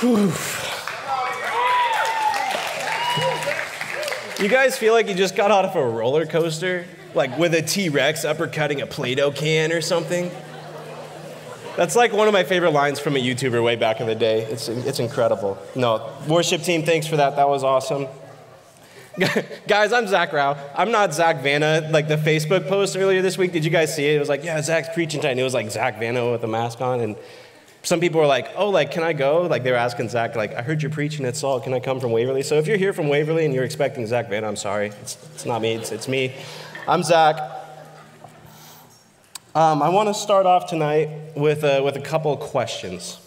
You guys feel like you just got out of a roller coaster? Like with a T Rex uppercutting a Play Doh can or something? That's like one of my favorite lines from a YouTuber way back in the day. It's, it's incredible. No, worship team, thanks for that. That was awesome. guys, I'm Zach Rauch. I'm not Zach Vanna. Like the Facebook post earlier this week, did you guys see it? It was like, yeah, Zach's preaching tonight. And it was like Zach Vanna with a mask on. And some people were like, oh, like, can I go? Like, they were asking Zach, like, I heard you're preaching at Salt. Can I come from Waverly? So if you're here from Waverly and you're expecting Zach Vanna, I'm sorry. It's, it's not me, it's, it's me. I'm Zach. Um, I want to start off tonight with a, with a couple questions.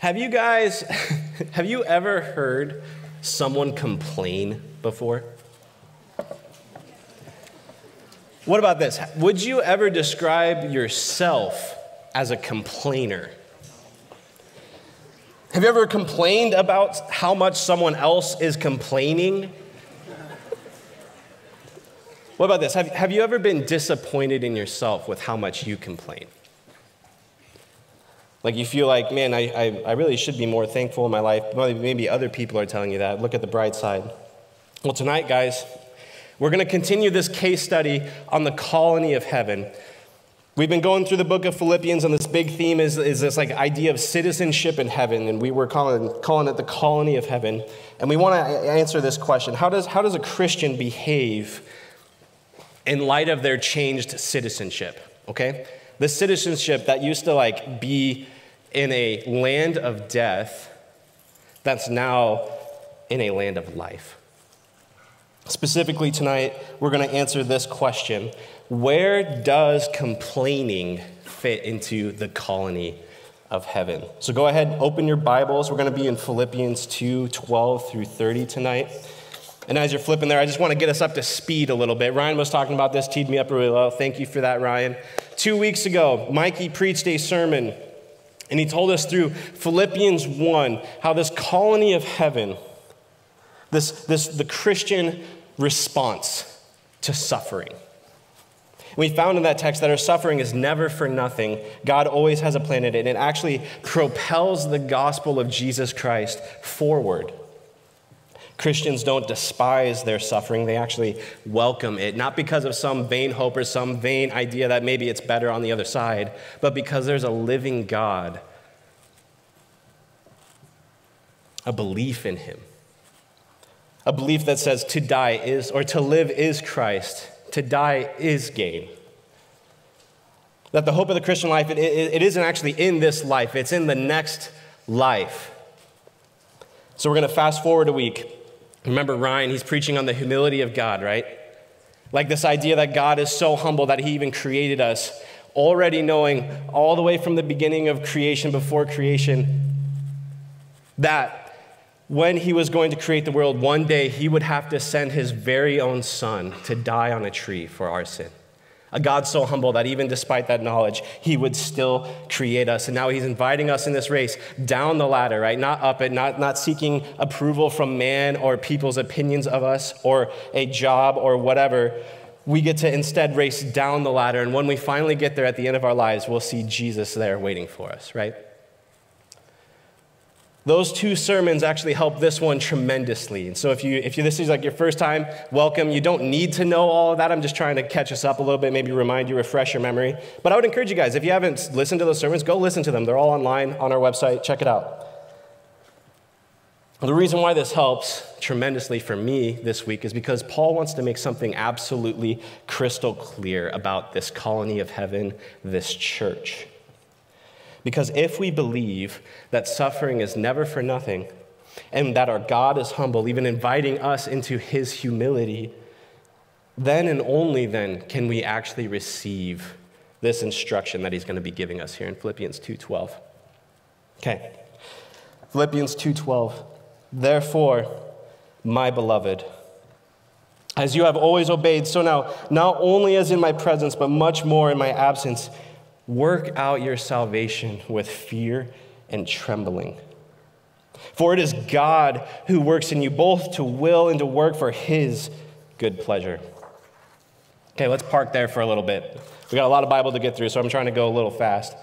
Have you guys, have you ever heard someone complain before? What about this? Would you ever describe yourself as a complainer? Have you ever complained about how much someone else is complaining? What about this? Have, have you ever been disappointed in yourself with how much you complain? Like you feel like, man, I, I, I really should be more thankful in my life. Maybe other people are telling you that. Look at the bright side. Well, tonight, guys, we're going to continue this case study on the colony of heaven. We've been going through the book of Philippians, and this big theme is, is this like idea of citizenship in heaven, and we were calling, calling it the colony of heaven. And we want to answer this question how does, how does a Christian behave in light of their changed citizenship? Okay? The citizenship that used to like be in a land of death, that's now in a land of life. Specifically, tonight, we're going to answer this question Where does complaining fit into the colony of heaven? So go ahead, open your Bibles. We're going to be in Philippians 2 12 through 30 tonight. And as you're flipping there, I just want to get us up to speed a little bit. Ryan was talking about this, teed me up really well. Thank you for that, Ryan. Two weeks ago, Mikey preached a sermon, and he told us through Philippians 1 how this colony of heaven, this, this the Christian response to suffering. We found in that text that our suffering is never for nothing. God always has a plan in it, and it actually propels the gospel of Jesus Christ forward. Christians don't despise their suffering, they actually welcome it, not because of some vain hope or some vain idea that maybe it's better on the other side, but because there's a living God, a belief in Him. A belief that says to die is, or to live is Christ, to die is gain. That the hope of the Christian life, it, it, it isn't actually in this life, it's in the next life. So we're going to fast forward a week. Remember Ryan, he's preaching on the humility of God, right? Like this idea that God is so humble that he even created us, already knowing all the way from the beginning of creation, before creation, that when he was going to create the world, one day he would have to send his very own son to die on a tree for our sin. A God so humble that even despite that knowledge, he would still create us. And now he's inviting us in this race down the ladder, right? Not up it, not, not seeking approval from man or people's opinions of us or a job or whatever. We get to instead race down the ladder. And when we finally get there at the end of our lives, we'll see Jesus there waiting for us, right? Those two sermons actually help this one tremendously. And so if you if you, this is like your first time, welcome. You don't need to know all of that. I'm just trying to catch us up a little bit, maybe remind you, refresh your memory. But I would encourage you guys, if you haven't listened to those sermons, go listen to them. They're all online on our website. Check it out. The reason why this helps tremendously for me this week is because Paul wants to make something absolutely crystal clear about this colony of heaven, this church. Because if we believe that suffering is never for nothing, and that our God is humble, even inviting us into his humility, then and only then can we actually receive this instruction that he's going to be giving us here in Philippians 2:12. Okay. Philippians 2:12. Therefore, my beloved, as you have always obeyed, so now, not only as in my presence, but much more in my absence, Work out your salvation with fear and trembling. For it is God who works in you both to will and to work for his good pleasure. Okay, let's park there for a little bit. We got a lot of Bible to get through, so I'm trying to go a little fast.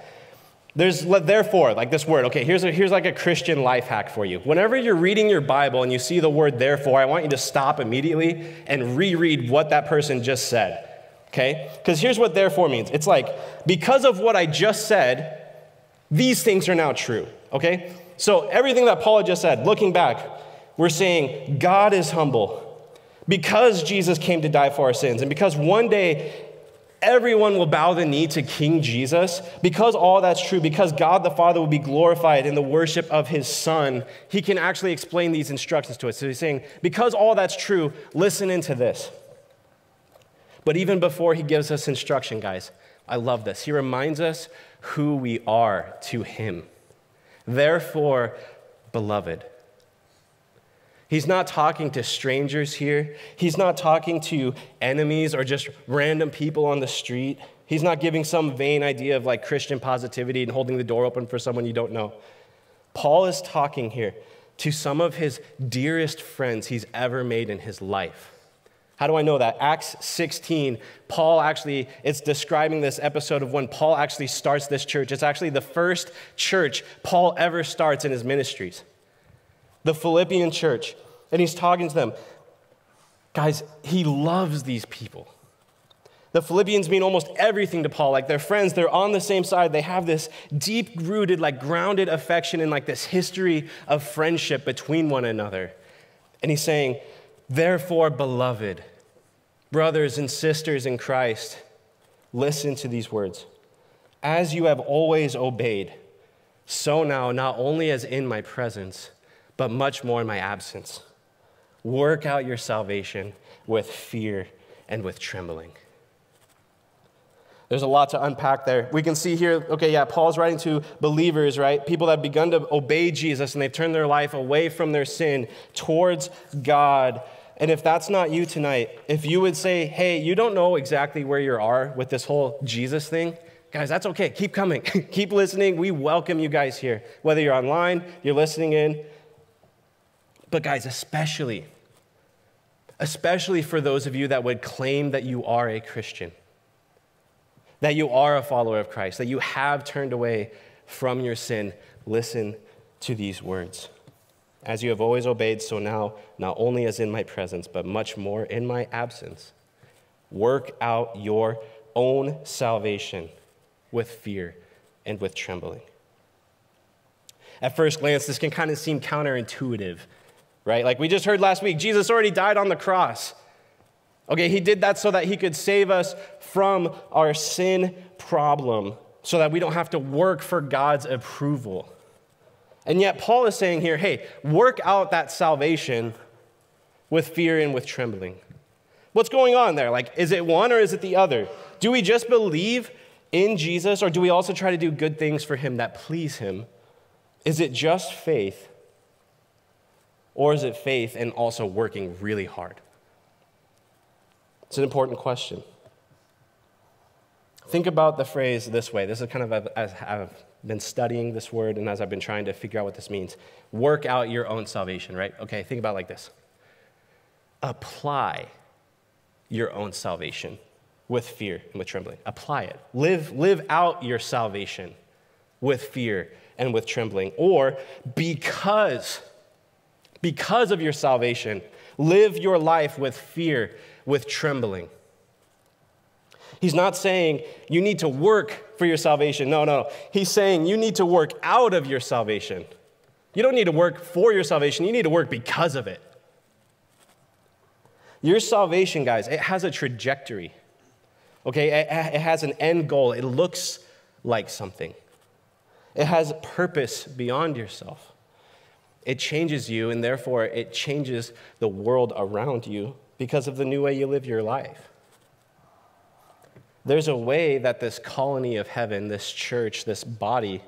There's therefore, like this word. Okay, here's, a, here's like a Christian life hack for you. Whenever you're reading your Bible and you see the word therefore, I want you to stop immediately and reread what that person just said. Okay? Because here's what therefore means it's like, because of what I just said, these things are now true. Okay? So everything that Paul just said, looking back, we're saying God is humble because Jesus came to die for our sins, and because one day everyone will bow the knee to King Jesus, because all that's true, because God the Father will be glorified in the worship of his Son, he can actually explain these instructions to us. So he's saying, because all that's true, listen into this. But even before he gives us instruction, guys, I love this. He reminds us who we are to him. Therefore, beloved, He's not talking to strangers here. He's not talking to enemies or just random people on the street. He's not giving some vain idea of like Christian positivity and holding the door open for someone you don't know. Paul is talking here to some of his dearest friends he's ever made in his life. How do I know that? Acts 16, Paul actually, it's describing this episode of when Paul actually starts this church. It's actually the first church Paul ever starts in his ministries. The Philippian church and he's talking to them. Guys, he loves these people. The Philippians mean almost everything to Paul. Like they're friends, they're on the same side. They have this deep rooted, like grounded affection and like this history of friendship between one another. And he's saying, Therefore, beloved, brothers and sisters in Christ, listen to these words. As you have always obeyed, so now, not only as in my presence, but much more in my absence. Work out your salvation with fear and with trembling. There's a lot to unpack there. We can see here, okay, yeah, Paul's writing to believers, right? People that have begun to obey Jesus and they've turned their life away from their sin towards God. And if that's not you tonight, if you would say, hey, you don't know exactly where you are with this whole Jesus thing, guys, that's okay. Keep coming. Keep listening. We welcome you guys here. Whether you're online, you're listening in. But, guys, especially especially for those of you that would claim that you are a Christian, that you are a follower of Christ, that you have turned away from your sin. Listen to these words. As you have always obeyed, so now, not only as in my presence, but much more in my absence, work out your own salvation with fear and with trembling. At first glance, this can kind of seem counterintuitive right? Like we just heard last week, Jesus already died on the cross. Okay, he did that so that he could save us from our sin problem, so that we don't have to work for God's approval. And yet, Paul is saying here, hey, work out that salvation with fear and with trembling. What's going on there? Like, is it one or is it the other? Do we just believe in Jesus or do we also try to do good things for him that please him? Is it just faith or is it faith and also working really hard? It's an important question. Think about the phrase this way. This is kind of as been studying this word and as I've been trying to figure out what this means. Work out your own salvation, right? Okay, think about like this. Apply your own salvation with fear and with trembling. Apply it. Live, live out your salvation with fear and with trembling. Or because because of your salvation. Live your life with fear, with trembling. He's not saying you need to work for your salvation. No, no. He's saying you need to work out of your salvation. You don't need to work for your salvation, you need to work because of it. Your salvation, guys, it has a trajectory. Okay, it has an end goal. It looks like something. It has purpose beyond yourself. It changes you, and therefore it changes the world around you because of the new way you live your life. There's a way that this colony of heaven, this church, this body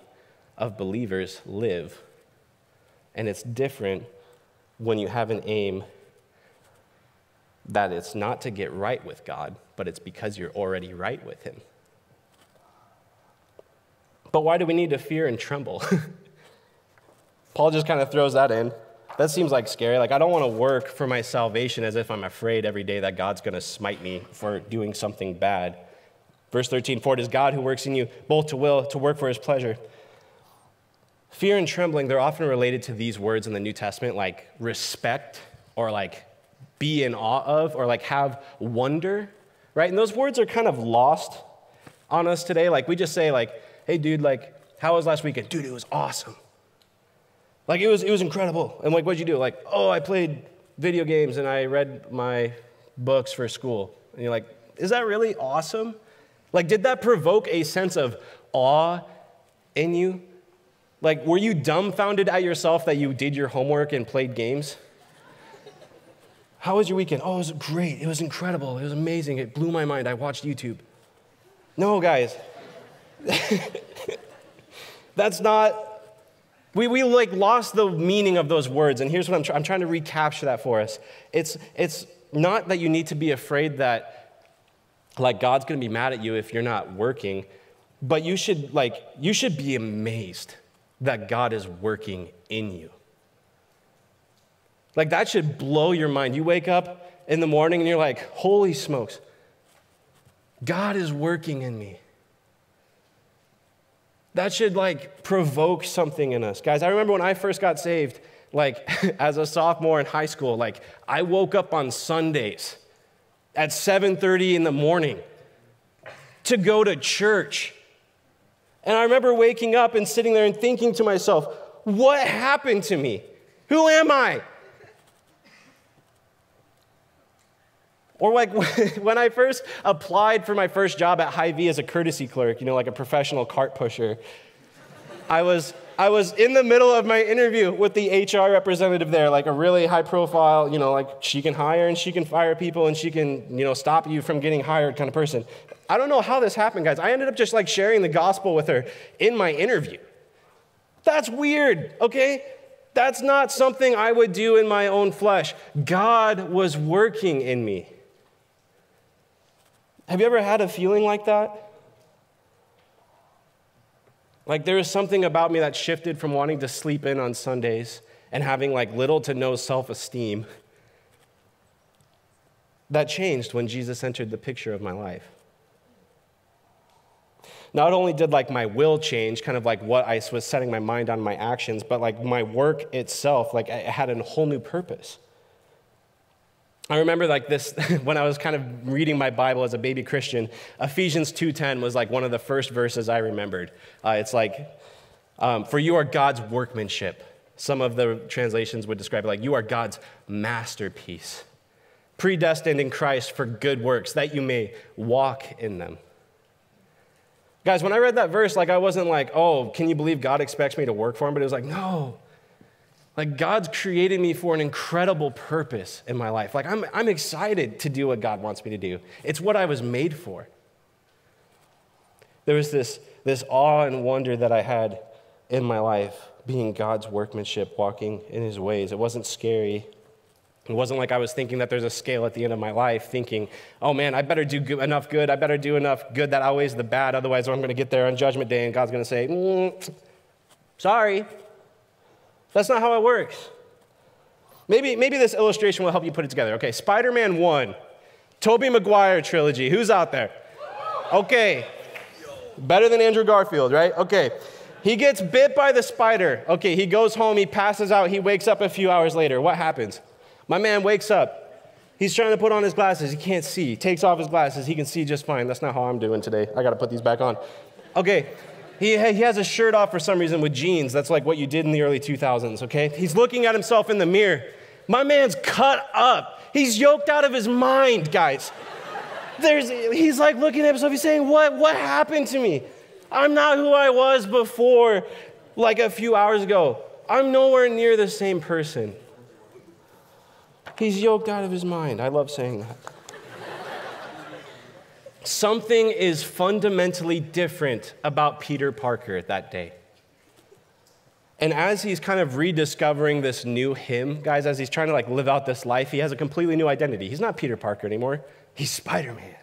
of believers live. And it's different when you have an aim that it's not to get right with God, but it's because you're already right with Him. But why do we need to fear and tremble? Paul just kind of throws that in. That seems like scary. Like, I don't want to work for my salvation as if I'm afraid every day that God's going to smite me for doing something bad. Verse 13, for it is God who works in you both to will, to work for his pleasure. fear and trembling, they're often related to these words in the New Testament, like respect or like be in awe of or like have wonder, right? And those words are kind of lost on us today. Like we just say, like, hey, dude, like, how was last weekend? Dude, it was awesome. Like it was, it was incredible. And like, what'd you do? Like, oh, I played video games and I read my books for school. And you're like, is that really awesome? Like, did that provoke a sense of awe in you? Like, were you dumbfounded at yourself that you did your homework and played games? How was your weekend? Oh, it was great. It was incredible. It was amazing. It blew my mind. I watched YouTube. No, guys. That's not, we, we like lost the meaning of those words. And here's what I'm, trying. I'm trying to recapture that for us. It's, it's not that you need to be afraid that like God's going to be mad at you if you're not working, but you should like, you should be amazed that God is working in you. Like that should blow your mind. You wake up in the morning and you're like, holy smokes, God is working in me. That should like provoke something in us. Guys, I remember when I first got saved, like as a sophomore in high school, like I woke up on Sundays at 7:30 in the morning to go to church. And I remember waking up and sitting there and thinking to myself, what happened to me? Who am I? Or like when I first applied for my first job at Hy-Vee as a courtesy clerk, you know, like a professional cart pusher, I was, I was in the middle of my interview with the HR representative there, like a really high profile, you know, like she can hire and she can fire people and she can, you know, stop you from getting hired kind of person. I don't know how this happened, guys. I ended up just like sharing the gospel with her in my interview. That's weird, okay? That's not something I would do in my own flesh. God was working in me. Have you ever had a feeling like that? Like there was something about me that shifted from wanting to sleep in on Sundays and having like little to no self esteem. That changed when Jesus entered the picture of my life. Not only did like my will change, kind of like what I was setting my mind on my actions, but like my work itself, like it had a whole new purpose. I remember like this when I was kind of reading my Bible as a baby Christian. Ephesians 2:10 was like one of the first verses I remembered. Uh, it's like, um, "For you are God's workmanship." Some of the translations would describe it like, "You are God's masterpiece, predestined in Christ for good works, that you may walk in them." Guys, when I read that verse, like I wasn't like, "Oh, can you believe God expects me to work for Him?" But it was like, "No." Like, God's created me for an incredible purpose in my life. Like, I'm, I'm excited to do what God wants me to do. It's what I was made for. There was this, this awe and wonder that I had in my life, being God's workmanship, walking in his ways. It wasn't scary. It wasn't like I was thinking that there's a scale at the end of my life, thinking, oh man, I better do good, enough good. I better do enough good that outweighs the bad. Otherwise, I'm going to get there on Judgment Day and God's going to say, mm, sorry, that's not how it works. Maybe, maybe this illustration will help you put it together. Okay, Spider Man 1, Tobey Maguire trilogy. Who's out there? Okay, better than Andrew Garfield, right? Okay. He gets bit by the spider. Okay, he goes home, he passes out, he wakes up a few hours later. What happens? My man wakes up. He's trying to put on his glasses. He can't see. He takes off his glasses. He can see just fine. That's not how I'm doing today. I got to put these back on. Okay, he, he has a shirt off for some reason with jeans. That's like what you did in the early 2000s, okay? He's looking at himself in the mirror. My man's cut up. He's yoked out of his mind, guys. There's, he's like looking at himself. He's saying, what, what happened to me? I'm not who I was before, like a few hours ago. I'm nowhere near the same person. He's yoked out of his mind. I love saying that. Something is fundamentally different about Peter Parker that day. And as he's kind of rediscovering this new him, guys, as he's trying to like live out this life, he has a completely new identity. He's not Peter Parker anymore. He's Spider-Man.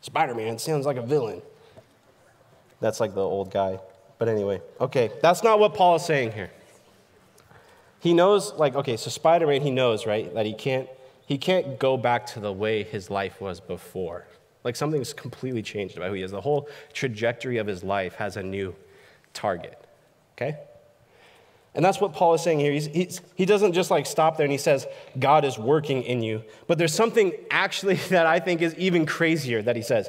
Spider-Man sounds like a villain. That's like the old guy. But anyway, okay, that's not what Paul is saying here. He knows, like, okay, so Spider Man, he knows, right, that he can't he can't go back to the way his life was before. Like something's completely changed about who he is. The whole trajectory of his life has a new target. Okay? And that's what Paul is saying here. He's, he's, he doesn't just like stop there and he says, God is working in you. But there's something actually that I think is even crazier that he says.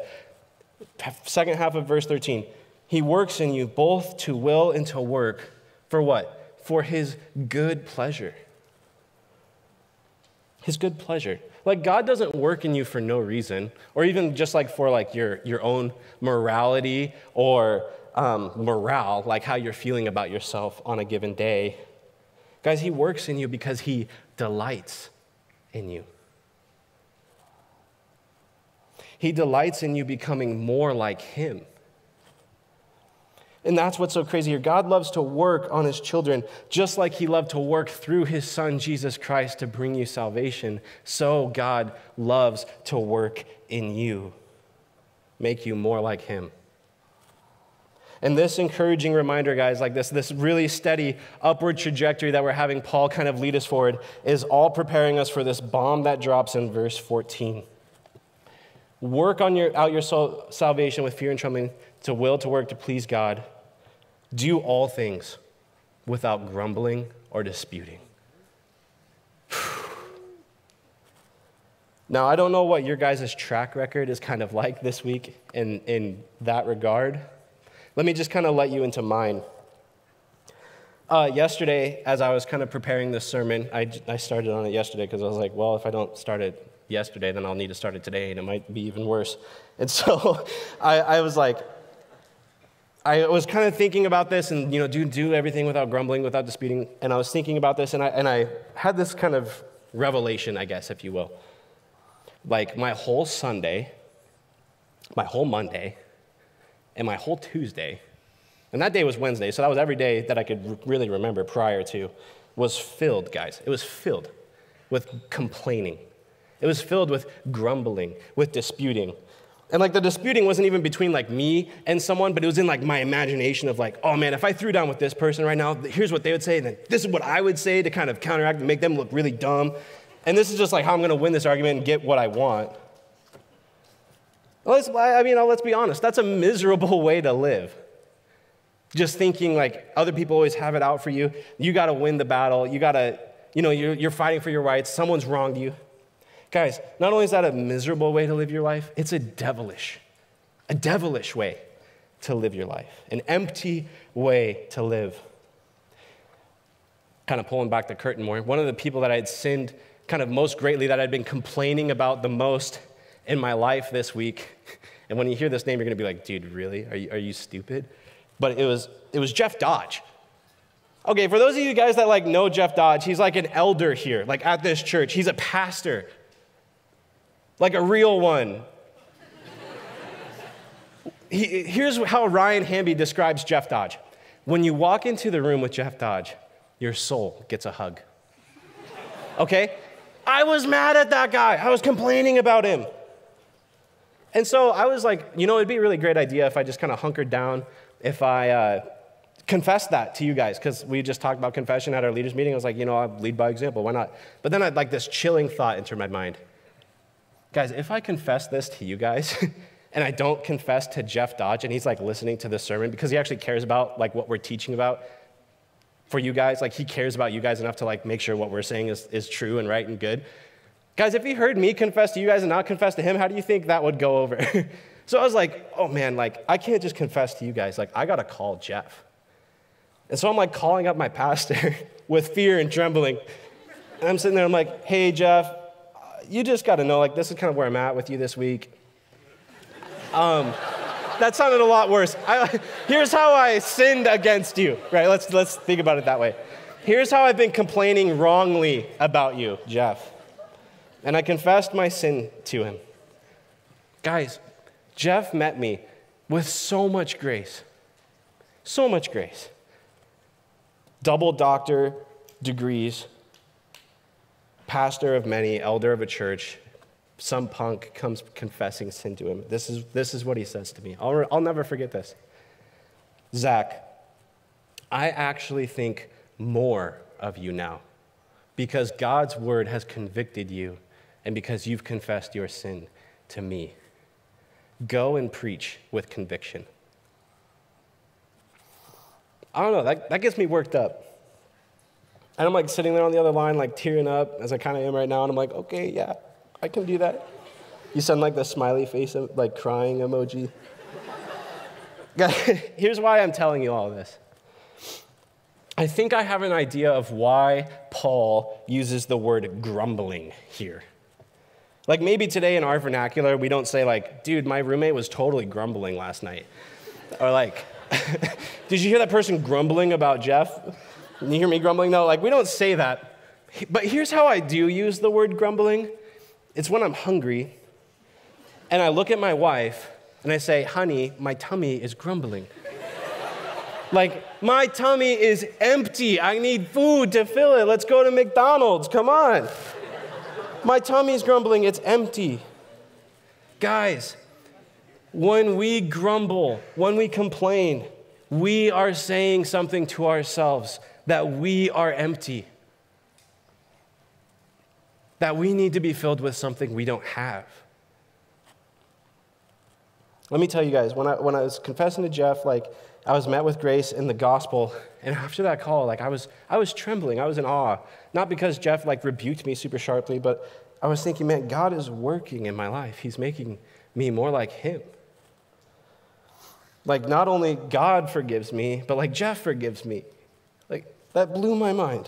Second half of verse 13. He works in you both to will and to work for what? For his good pleasure. His good pleasure. Like God doesn't work in you for no reason, or even just like for like your, your own morality or um, morale, like how you're feeling about yourself on a given day. Guys, He works in you because He delights in you. He delights in you becoming more like Him. And that's what's so crazy here. God loves to work on his children just like he loved to work through his son, Jesus Christ, to bring you salvation. So God loves to work in you, make you more like him. And this encouraging reminder, guys, like this, this really steady upward trajectory that we're having Paul kind of lead us forward, is all preparing us for this bomb that drops in verse 14. Work on your, out your soul, salvation with fear and trembling, to will to work to please God. Do all things without grumbling or disputing. Now, I don't know what your guys' track record is kind of like this week in, in that regard. Let me just kind of let you into mine. Uh, yesterday, as I was kind of preparing this sermon, I, I started on it yesterday because I was like, well, if I don't start it yesterday, then I'll need to start it today, and it might be even worse. And so I, I was like, I was kind of thinking about this and, you know, do, do everything without grumbling, without disputing. And I was thinking about this, and I, and I had this kind of revelation, I guess, if you will. Like my whole Sunday, my whole Monday, and my whole Tuesday, and that day was Wednesday, so that was every day that I could really remember prior to, was filled, guys. It was filled with complaining. It was filled with grumbling, with disputing. And like the disputing wasn't even between like me and someone, but it was in like my imagination of like, oh man, if I threw down with this person right now, here's what they would say, and then this is what I would say to kind of counteract and make them look really dumb. And this is just like how I'm gonna win this argument and get what I want. Let's, I mean, let's be honest, that's a miserable way to live. Just thinking like other people always have it out for you. You got to win the battle. You got to, you know, you're, you're fighting for your rights. Someone's wronged you. Guys, not only is that a miserable way to live your life, it's a devilish, a devilish way to live your life, an empty way to live. Kind of pulling back the curtain more. One of the people that I had sinned kind of most greatly, that I'd been complaining about the most, in my life this week. And when you hear this name, you're going to be like, dude, really? Are you, are you stupid? But it was, it was Jeff Dodge. Okay, for those of you guys that like know Jeff Dodge, he's like an elder here, like at this church. He's a pastor, like a real one. he, here's how Ryan Hamby describes Jeff Dodge. When you walk into the room with Jeff Dodge, your soul gets a hug. Okay? I was mad at that guy. I was complaining about him. And so I was like, you know, it'd be a really great idea if I just kind of hunkered down, if I uh, confessed that to you guys, because we just talked about confession at our leaders meeting. I was like, you know, I'll lead by example. Why not? But then I had like this chilling thought enter my mind. Guys, if I confess this to you guys, and I don't confess to Jeff Dodge, and he's like listening to this sermon because he actually cares about like what we're teaching about for you guys, like he cares about you guys enough to like make sure what we're saying is, is true and right and good. Guys, if he heard me confess to you guys and not confess to him, how do you think that would go over? so I was like, oh man, like, I can't just confess to you guys. Like, I got to call Jeff. And so I'm like calling up my pastor with fear and trembling. And I'm sitting there, I'm like, hey, Jeff, you just got to know, like, this is kind of where I'm at with you this week. Um, that sounded a lot worse. I, here's how I sinned against you, right? Let's, let's think about it that way. Here's how I've been complaining wrongly about you, Jeff and I confessed my sin to him. Guys, Jeff met me with so much grace. So much grace. Double doctor degrees, pastor of many, elder of a church. Some punk comes confessing sin to him. This is, this is what he says to me. I'll, I'll never forget this. Zach, I actually think more of you now because God's word has convicted you and because you've confessed your sin to me. Go and preach with conviction. I don't know, that, that gets me worked up. And I'm like sitting there on the other line, like tearing up, as I kind of am right now, and I'm like, okay, yeah, I can do that. You send like the smiley face, like crying emoji. Here's why I'm telling you all this. I think I have an idea of why Paul uses the word grumbling here. Like maybe today in our vernacular, we don't say, like, dude, my roommate was totally grumbling last night. Or like, did you hear that person grumbling about Jeff? You hear me grumbling? No, like, we don't say that. But here's how I do use the word grumbling it's when I'm hungry and I look at my wife and I say, honey, my tummy is grumbling. like, my tummy is empty. I need food to fill it. Let's go to McDonald's. Come on. My tummy's grumbling. It's empty. Guys, when we grumble, when we complain, we are saying something to ourselves that we are empty, that we need to be filled with something we don't have. Let me tell you guys, when I, when I was confessing to Jeff, like, I was met with grace in the gospel, and after that call, like, I was, I was trembling, I was in awe. Not because Jeff, like, rebuked me super sharply, but I was thinking, man, God is working in my life. He's making me more like Him. Like, not only God forgives me, but like Jeff forgives me. That blew my mind.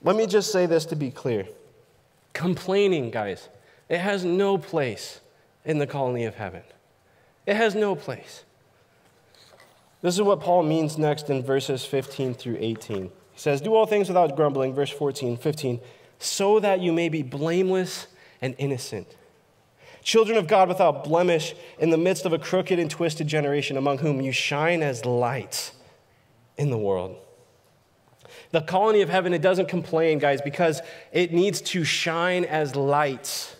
Let me just say this to be clear complaining, guys, it has no place in the colony of heaven. It has no place. This is what Paul means next in verses 15 through 18. He says, Do all things without grumbling, verse 14, 15, so that you may be blameless and innocent. Children of God without blemish in the midst of a crooked and twisted generation, among whom you shine as lights in the world. The colony of heaven, it doesn't complain, guys, because it needs to shine as lights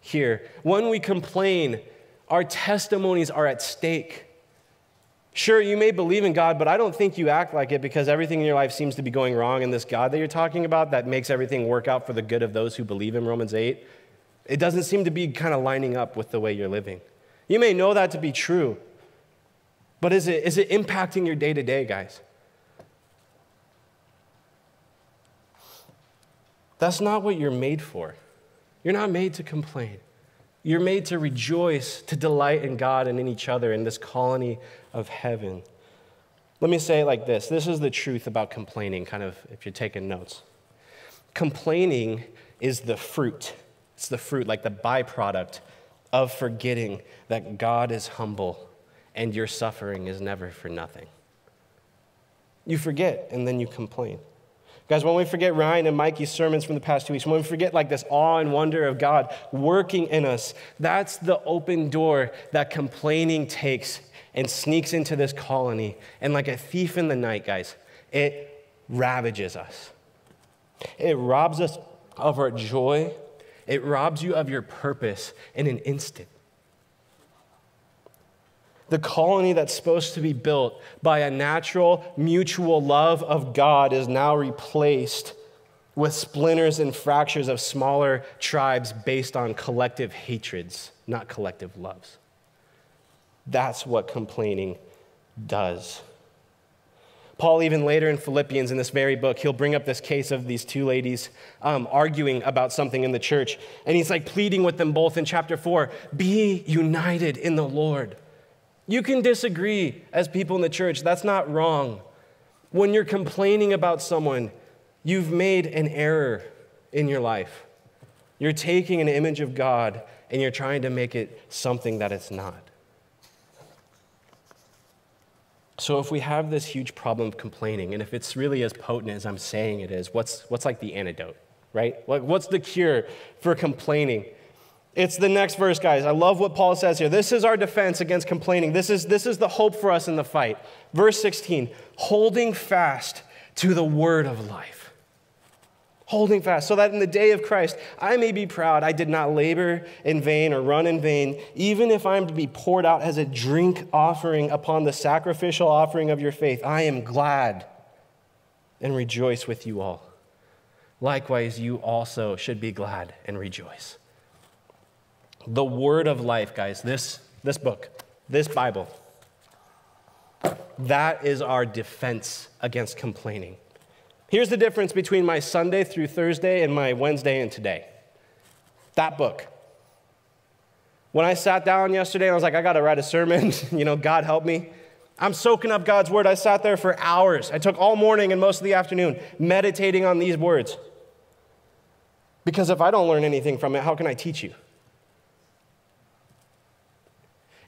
here. When we complain, our testimonies are at stake. Sure, you may believe in God, but I don't think you act like it because everything in your life seems to be going wrong. And this God that you're talking about that makes everything work out for the good of those who believe in Romans 8, it doesn't seem to be kind of lining up with the way you're living. You may know that to be true, but is it, is it impacting your day to day, guys? That's not what you're made for. You're not made to complain. You're made to rejoice, to delight in God and in each other in this colony of heaven. Let me say it like this this is the truth about complaining, kind of if you're taking notes. Complaining is the fruit, it's the fruit, like the byproduct of forgetting that God is humble and your suffering is never for nothing. You forget and then you complain. Guys, when we forget Ryan and Mikey's sermons from the past two weeks, when we forget like this awe and wonder of God working in us, that's the open door that complaining takes and sneaks into this colony. And like a thief in the night, guys, it ravages us. It robs us of our joy. It robs you of your purpose in an instant. The colony that's supposed to be built by a natural, mutual love of God is now replaced with splinters and fractures of smaller tribes based on collective hatreds, not collective loves. That's what complaining does. Paul, even later in Philippians, in this very book, he'll bring up this case of these two ladies um, arguing about something in the church. And he's like pleading with them both in chapter 4 be united in the Lord. You can disagree as people in the church, that's not wrong. When you're complaining about someone, you've made an error in your life. You're taking an image of God and you're trying to make it something that it's not. So, if we have this huge problem of complaining, and if it's really as potent as I'm saying it is, what's, what's like the antidote, right? Like, what's the cure for complaining? It's the next verse, guys. I love what Paul says here. This is our defense against complaining. This is, this is the hope for us in the fight. Verse 16 holding fast to the word of life. Holding fast, so that in the day of Christ I may be proud I did not labor in vain or run in vain, even if I am to be poured out as a drink offering upon the sacrificial offering of your faith. I am glad and rejoice with you all. Likewise, you also should be glad and rejoice. The word of life, guys, this, this book, this Bible. that is our defense against complaining. Here's the difference between my Sunday through Thursday and my Wednesday and today. That book. When I sat down yesterday I was like, I got to write a sermon, you know, God help me. I'm soaking up God's word. I sat there for hours. I took all morning and most of the afternoon meditating on these words. Because if I don't learn anything from it, how can I teach you?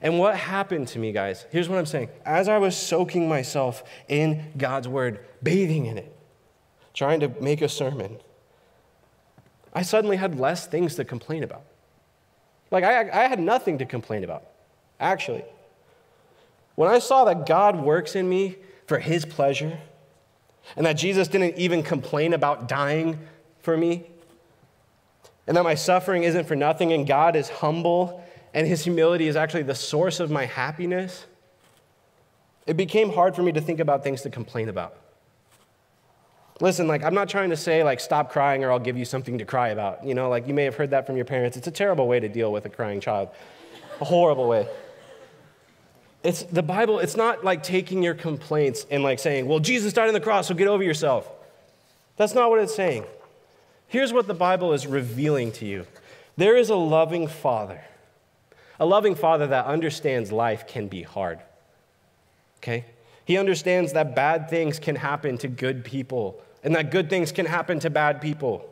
And what happened to me, guys? Here's what I'm saying. As I was soaking myself in God's word, bathing in it, trying to make a sermon, I suddenly had less things to complain about. Like, I, I had nothing to complain about, actually. When I saw that God works in me for his pleasure, and that Jesus didn't even complain about dying for me, and that my suffering isn't for nothing, and God is humble, and his humility is actually the source of my happiness, it became hard for me to think about things to complain about. Listen, like, I'm not trying to say, like, stop crying or I'll give you something to cry about. You know, like, you may have heard that from your parents. It's a terrible way to deal with a crying child, a horrible way. It's the Bible, it's not like taking your complaints and like saying, well, Jesus died on the cross, so get over yourself. That's not what it's saying. Here's what the Bible is revealing to you there is a loving Father, a loving Father that understands life can be hard. Okay? He understands that bad things can happen to good people and that good things can happen to bad people.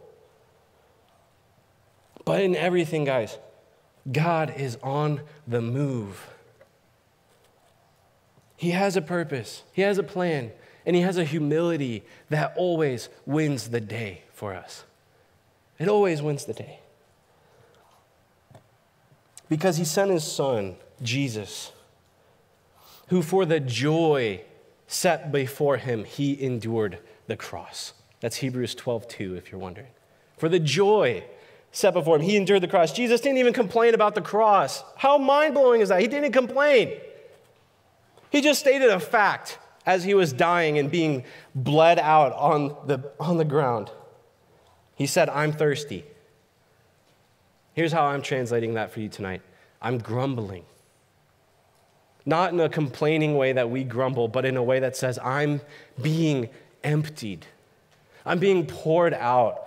But in everything, guys, God is on the move. He has a purpose, He has a plan, and He has a humility that always wins the day for us. It always wins the day. Because He sent His Son, Jesus, who for the joy set before Him, He endured the cross. That's Hebrews 12, 2, if you're wondering. For the joy set before him, he endured the cross. Jesus didn't even complain about the cross. How mind blowing is that? He didn't complain. He just stated a fact as he was dying and being bled out on the, on the ground. He said, I'm thirsty. Here's how I'm translating that for you tonight I'm grumbling. Not in a complaining way that we grumble, but in a way that says, I'm being emptied. I'm being poured out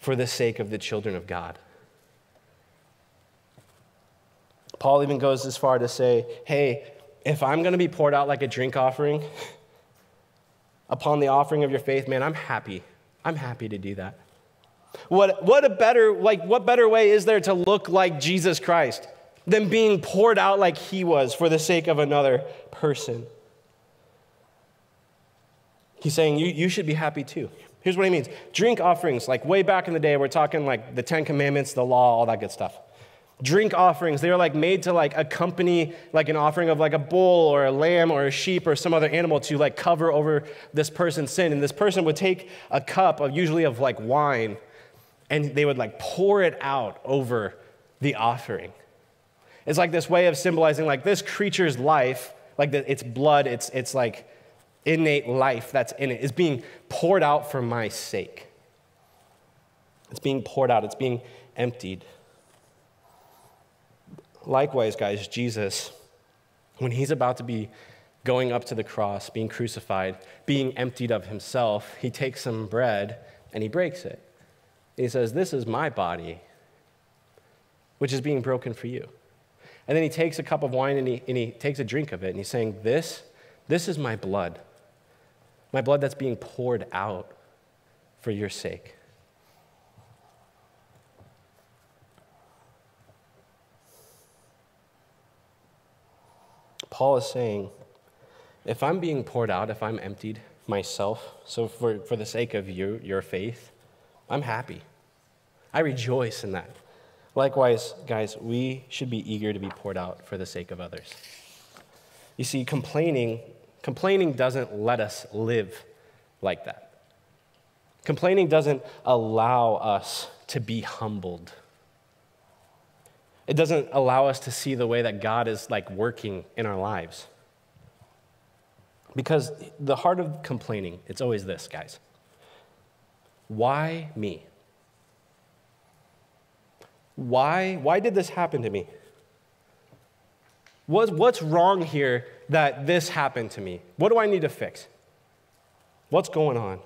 for the sake of the children of God. Paul even goes as far to say, hey, if I'm going to be poured out like a drink offering upon the offering of your faith, man, I'm happy. I'm happy to do that. What, what a better, like, what better way is there to look like Jesus Christ than being poured out like he was for the sake of another person? He's saying you, you should be happy too. Here's what he means. Drink offerings, like way back in the day, we're talking like the Ten Commandments, the law, all that good stuff. Drink offerings. They were like made to like accompany like an offering of like a bull or a lamb or a sheep or some other animal to like cover over this person's sin. And this person would take a cup of usually of like wine and they would like pour it out over the offering. It's like this way of symbolizing like this creature's life like the, its blood its, its like innate life that's in it is being poured out for my sake. It's being poured out. It's being emptied. Likewise, guys, Jesus, when he's about to be going up to the cross, being crucified, being emptied of himself, he takes some bread and he breaks it. And he says, This is my body, which is being broken for you. And then he takes a cup of wine and he, and he takes a drink of it and he's saying, This, this is my blood, my blood that's being poured out for your sake. Paul is saying, if I'm being poured out, if I'm emptied myself, so for, for the sake of you, your faith, I'm happy. I rejoice in that. Likewise, guys, we should be eager to be poured out for the sake of others. You see, complaining, complaining doesn't let us live like that. Complaining doesn't allow us to be humbled. It doesn't allow us to see the way that God is like working in our lives. Because the heart of complaining, it's always this, guys. Why me? Why, why did this happen to me? What's, what's wrong here that this happened to me? What do I need to fix? What's going on?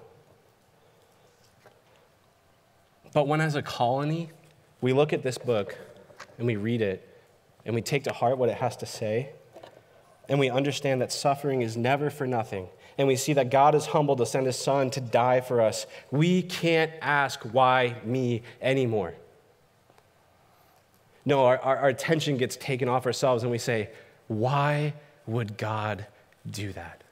But when, as a colony, we look at this book and we read it and we take to heart what it has to say, and we understand that suffering is never for nothing, and we see that God is humble to send his son to die for us, we can't ask, why me anymore. No, our, our, our attention gets taken off ourselves and we say, why would God do that?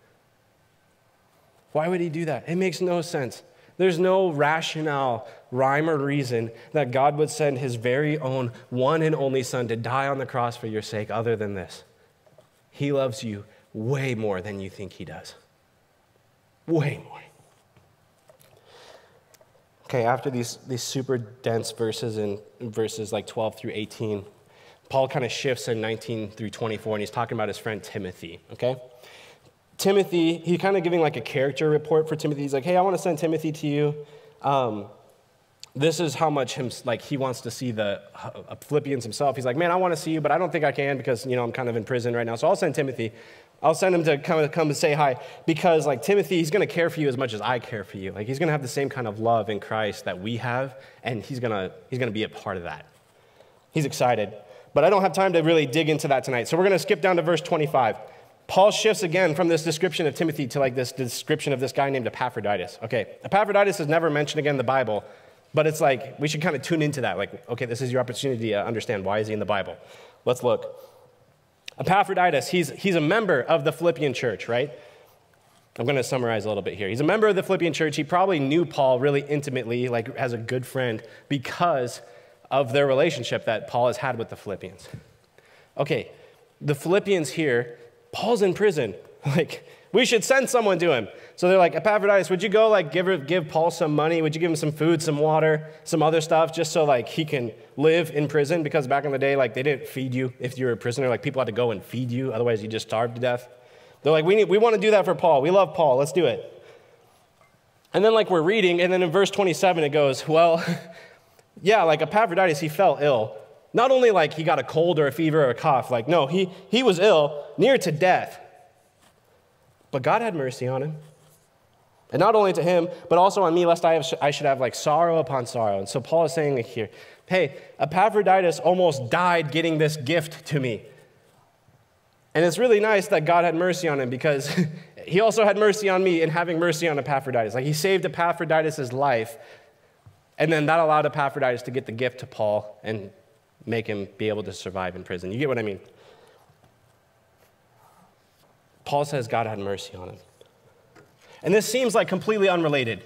Why would he do that? It makes no sense. There's no rationale, rhyme, or reason that God would send his very own one and only son to die on the cross for your sake other than this. He loves you way more than you think he does. Way more. Okay, after these, these super dense verses in verses like 12 through 18, Paul kind of shifts in 19 through 24, and he's talking about his friend Timothy, okay? Timothy, he's kind of giving like a character report for Timothy. He's like, hey, I want to send Timothy to you. Um, this is how much him, like he wants to see the uh, Philippians himself. He's like, man, I want to see you, but I don't think I can because, you know, I'm kind of in prison right now. So I'll send Timothy. I'll send him to come, come and say hi because, like, Timothy, he's going to care for you as much as I care for you. Like, he's going to have the same kind of love in Christ that we have, and he's going to he's going to be a part of that. He's excited. But I don't have time to really dig into that tonight. So we're going to skip down to verse 25. Paul shifts again from this description of Timothy to like this description of this guy named Epaphroditus. Okay, Epaphroditus is never mentioned again in the Bible, but it's like we should kind of tune into that. Like, okay, this is your opportunity to understand why is he in the Bible. Let's look. Epaphroditus, he's, he's a member of the Philippian church, right? I'm going to summarize a little bit here. He's a member of the Philippian church. He probably knew Paul really intimately, like as a good friend, because of their relationship that Paul has had with the Philippians. Okay, the Philippians here, Paul's in prison. Like, we should send someone to him. So they're like, Epaphroditus, would you go like give, give Paul some money? Would you give him some food, some water, some other stuff, just so like he can live in prison? Because back in the day, like they didn't feed you if you were a prisoner. Like people had to go and feed you, otherwise you just starved to death. They're like, we, need, we want to do that for Paul. We love Paul. Let's do it. And then like we're reading, and then in verse 27 it goes, well, yeah, like Epaphroditus, he fell ill. Not only like he got a cold or a fever or a cough, like no, he, he was ill, near to death. But God had mercy on him. And not only to him, but also on me, lest I, have, I should have like sorrow upon sorrow. And so Paul is saying here, hey, Epaphroditus almost died getting this gift to me. And it's really nice that God had mercy on him because he also had mercy on me in having mercy on Epaphroditus. Like he saved Epaphroditus' life, and then that allowed Epaphroditus to get the gift to Paul and make him be able to survive in prison. You get what I mean? Paul says God had mercy on him. And this seems like completely unrelated,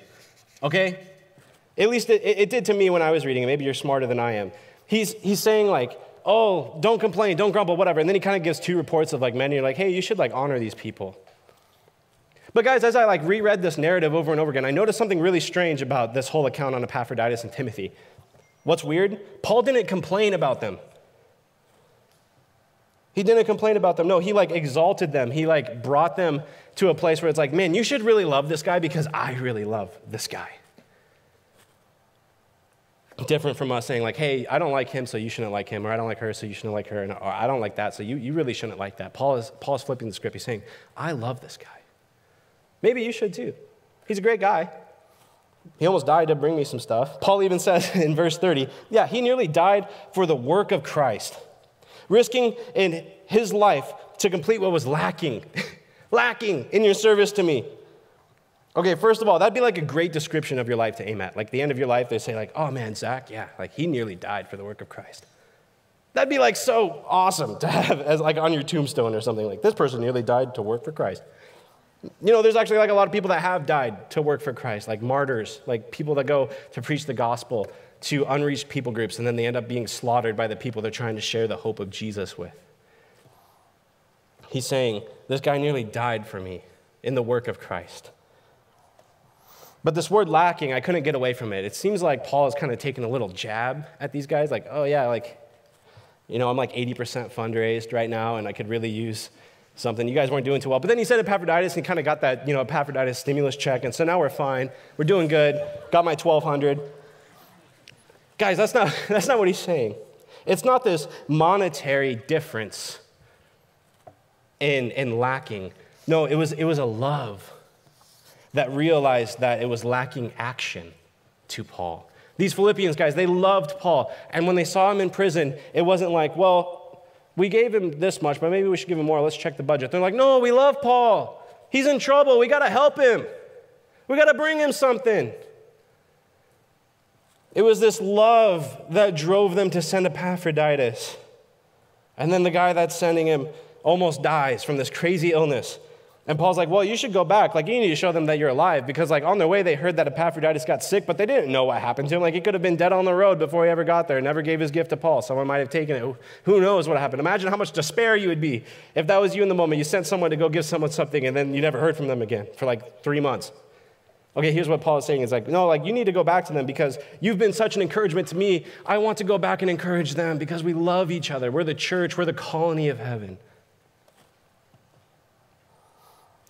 okay? At least it, it, did to me when I was reading it. Maybe you're smarter than I am. He's, he's saying, like, oh, don't complain, don't grumble, whatever. And then he kind of gives two reports of like men, and you're like, hey, you should like honor these people. But guys, as I like reread this narrative over and over again, I noticed something really strange about this whole account on Epaphroditus and Timothy. What's weird? Paul didn't complain about them. He didn't complain about them. No, he like exalted them. He like brought them to a place where it's like, man, you should really love this guy because I really love this guy. Different from us saying, like, hey, I don't like him, so you shouldn't like him, or I don't like her, so you shouldn't like her, or I don't like that, so you, you really shouldn't like that. Paul is, Paul is flipping the script. He's saying, I love this guy. Maybe you should too. He's a great guy. He almost died to bring me some stuff. Paul even says in verse 30, yeah, he nearly died for the work of Christ risking in his life to complete what was lacking, lacking in your service to me. Okay, first of all, that'd be like a great description of your life to aim at. Like the end of your life, they say, like, oh man, Zach, yeah, like he nearly died for the work of Christ. That'd be like so awesome to have as like on your tombstone or something like this person nearly died to work for Christ. You know, there's actually like a lot of people that have died to work for Christ, like martyrs, like people that go to preach the gospel to unreached people groups, and then they end up being slaughtered by the people they're trying to share the hope of Jesus with. He's saying, This guy nearly died for me in the work of Christ. But this word lacking, I couldn't get away from it. It seems like Paul is kind of taking a little jab at these guys, like, oh, yeah, like, you know, I'm like 80% fundraised right now, and I could really use something. You guys weren't doing too well. But then he said Epaphroditus, and he kind of got that, you know, Epaphroditus stimulus check, and so now we're fine. We're doing good. Got my 1200 Guys, that's not, that's not what he's saying. It's not this monetary difference. and, and lacking. No, it was, it was a love that realized that it was lacking action to Paul. These Philippians guys, they loved Paul. And when they saw him in prison, it wasn't like, well, we gave him this much, but maybe we should give him more. Let's check the budget. They're like, no, we love Paul. He's in trouble. We got to help him. We got to bring him something. It was this love that drove them to send Epaphroditus. And then the guy that's sending him almost dies from this crazy illness. And Paul's like, well, you should go back. Like, you need to show them that you're alive because, like, on their way, they heard that Epaphroditus got sick, but they didn't know what happened to him. Like, he could have been dead on the road before he ever got there, never gave his gift to Paul. Someone might have taken it. Who knows what happened? Imagine how much despair you would be if that was you in the moment. You sent someone to go give someone something, and then you never heard from them again for like three months. Okay, here's what Paul is saying. It's like, no, like, you need to go back to them because you've been such an encouragement to me. I want to go back and encourage them because we love each other. We're the church, we're the colony of heaven.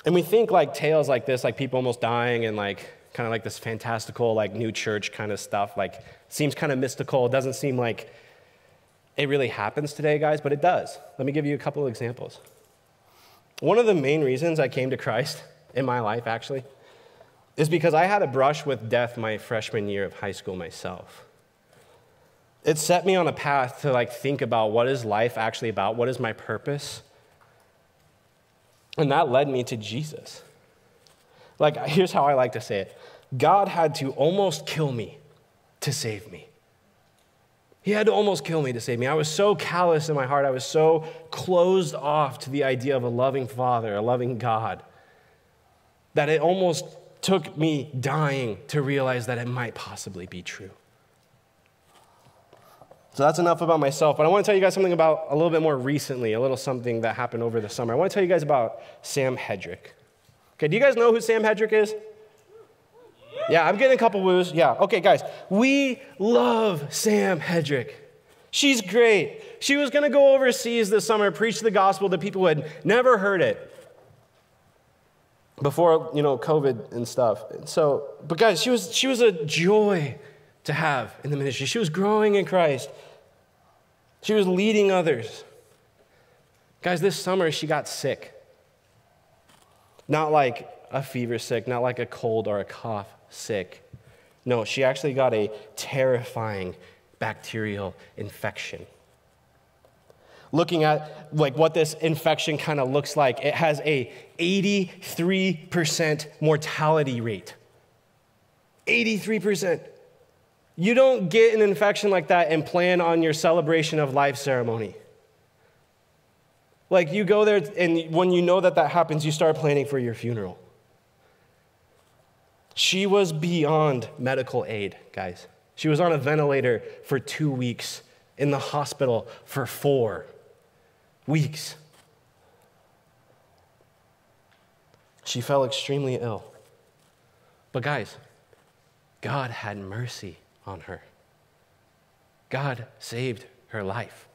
And we think like tales like this, like people almost dying and like kind of like this fantastical, like new church kind of stuff, like seems kind of mystical. It doesn't seem like it really happens today, guys, but it does. Let me give you a couple of examples. One of the main reasons I came to Christ in my life, actually, is because I had a brush with death my freshman year of high school myself. It set me on a path to like think about what is life actually about? What is my purpose? And that led me to Jesus. Like, here's how I like to say it God had to almost kill me to save me. He had to almost kill me to save me. I was so callous in my heart. I was so closed off to the idea of a loving Father, a loving God, that it almost took me dying to realize that it might possibly be true. So that's enough about myself. But I want to tell you guys something about a little bit more recently, a little something that happened over the summer. I want to tell you guys about Sam Hedrick. Okay, do you guys know who Sam Hedrick is? Yeah, I'm getting a couple woos. Yeah, okay, guys. We love Sam Hedrick. She's great. She was going to go overseas this summer, preach the gospel to people who had never heard it before, you know, COVID and stuff. So, but guys, she was, she was a joy to have in the ministry. She was growing in Christ, she was leading others. Guys, this summer she got sick. Not like a fever sick, not like a cold or a cough sick. No, she actually got a terrifying bacterial infection. Looking at like what this infection kind of looks like, it has a 83% mortality rate. 83%. You don't get an infection like that and plan on your celebration of life ceremony. Like you go there, and when you know that that happens, you start planning for your funeral. She was beyond medical aid, guys. She was on a ventilator for two weeks, in the hospital for four weeks. She fell extremely ill. But, guys, God had mercy on her. God saved her life.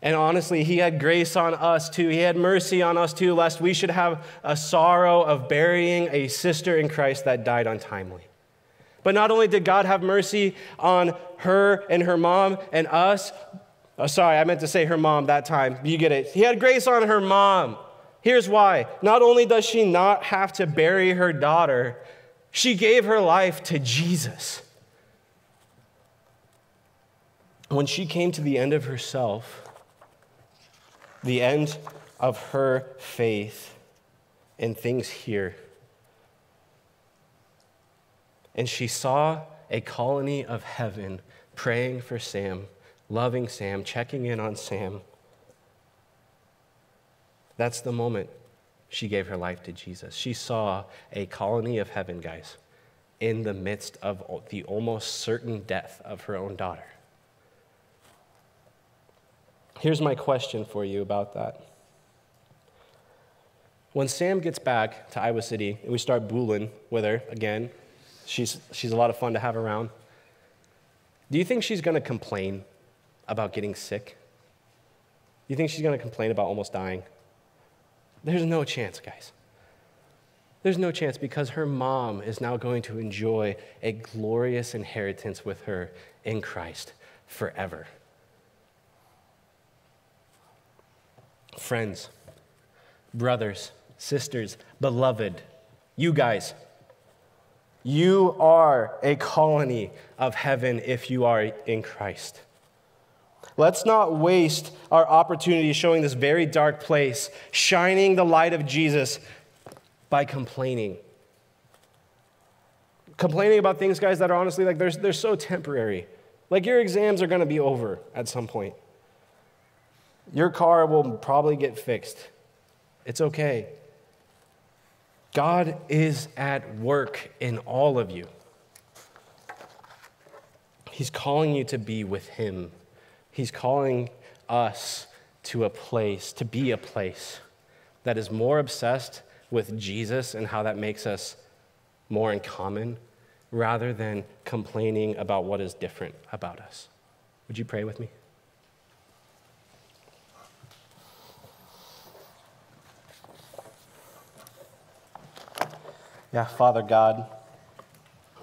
And honestly, He had grace on us too. He had mercy on us too, lest we should have a sorrow of burying a sister in Christ that died untimely. But not only did God have mercy on her and her mom and us, oh, sorry, I meant to say her mom that time. You get it. He had grace on her mom. Here's why. Not only does she not have to bury her daughter, she gave her life to Jesus. When she came to the end of herself, the end of her faith in things here, and she saw a colony of heaven praying for Sam, loving Sam, checking in on Sam. That's the moment she gave her life to Jesus. She saw a colony of heaven, guys, in the midst of the almost certain death of her own daughter. Here's my question for you about that. When Sam gets back to Iowa City and we start booling with her again, she's, she's a lot of fun to have around. Do you think she's going to complain about getting sick? You think she's going to complain about almost dying? There's no chance, guys. There's no chance because her mom is now going to enjoy a glorious inheritance with her in Christ forever. Friends, brothers, sisters, beloved, you guys, you are a colony of heaven if you are in Christ. Let's not waste our opportunity showing this very dark place, shining the light of Jesus by complaining. Complaining about things, guys, that are honestly like they're, they're so temporary. Like your exams are going to be over at some point. Your car will probably get fixed. It's okay. God is at work in all of you. He's calling you to be with Him. He's calling us to a place, to be a place that is more obsessed with Jesus and how that makes us more in common rather than complaining about what is different about us. Would you pray with me? Yeah, Father God,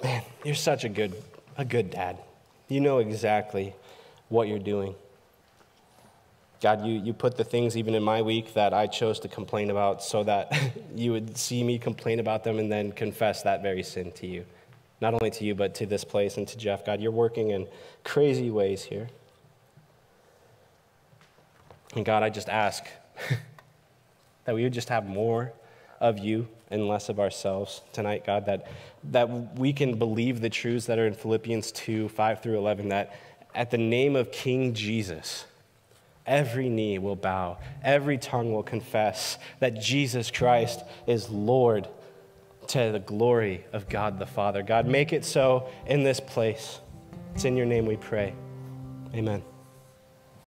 man, you're such a good, a good dad. You know exactly what you're doing. God, you, you put the things even in my week that I chose to complain about so that you would see me complain about them and then confess that very sin to you. Not only to you, but to this place and to Jeff. God, you're working in crazy ways here. And God, I just ask that we would just have more of you and less of ourselves tonight, God, that, that we can believe the truths that are in Philippians 2 5 through 11, that at the name of King Jesus, every knee will bow, every tongue will confess that Jesus Christ is Lord to the glory of God the Father. God, make it so in this place. It's in your name we pray. Amen.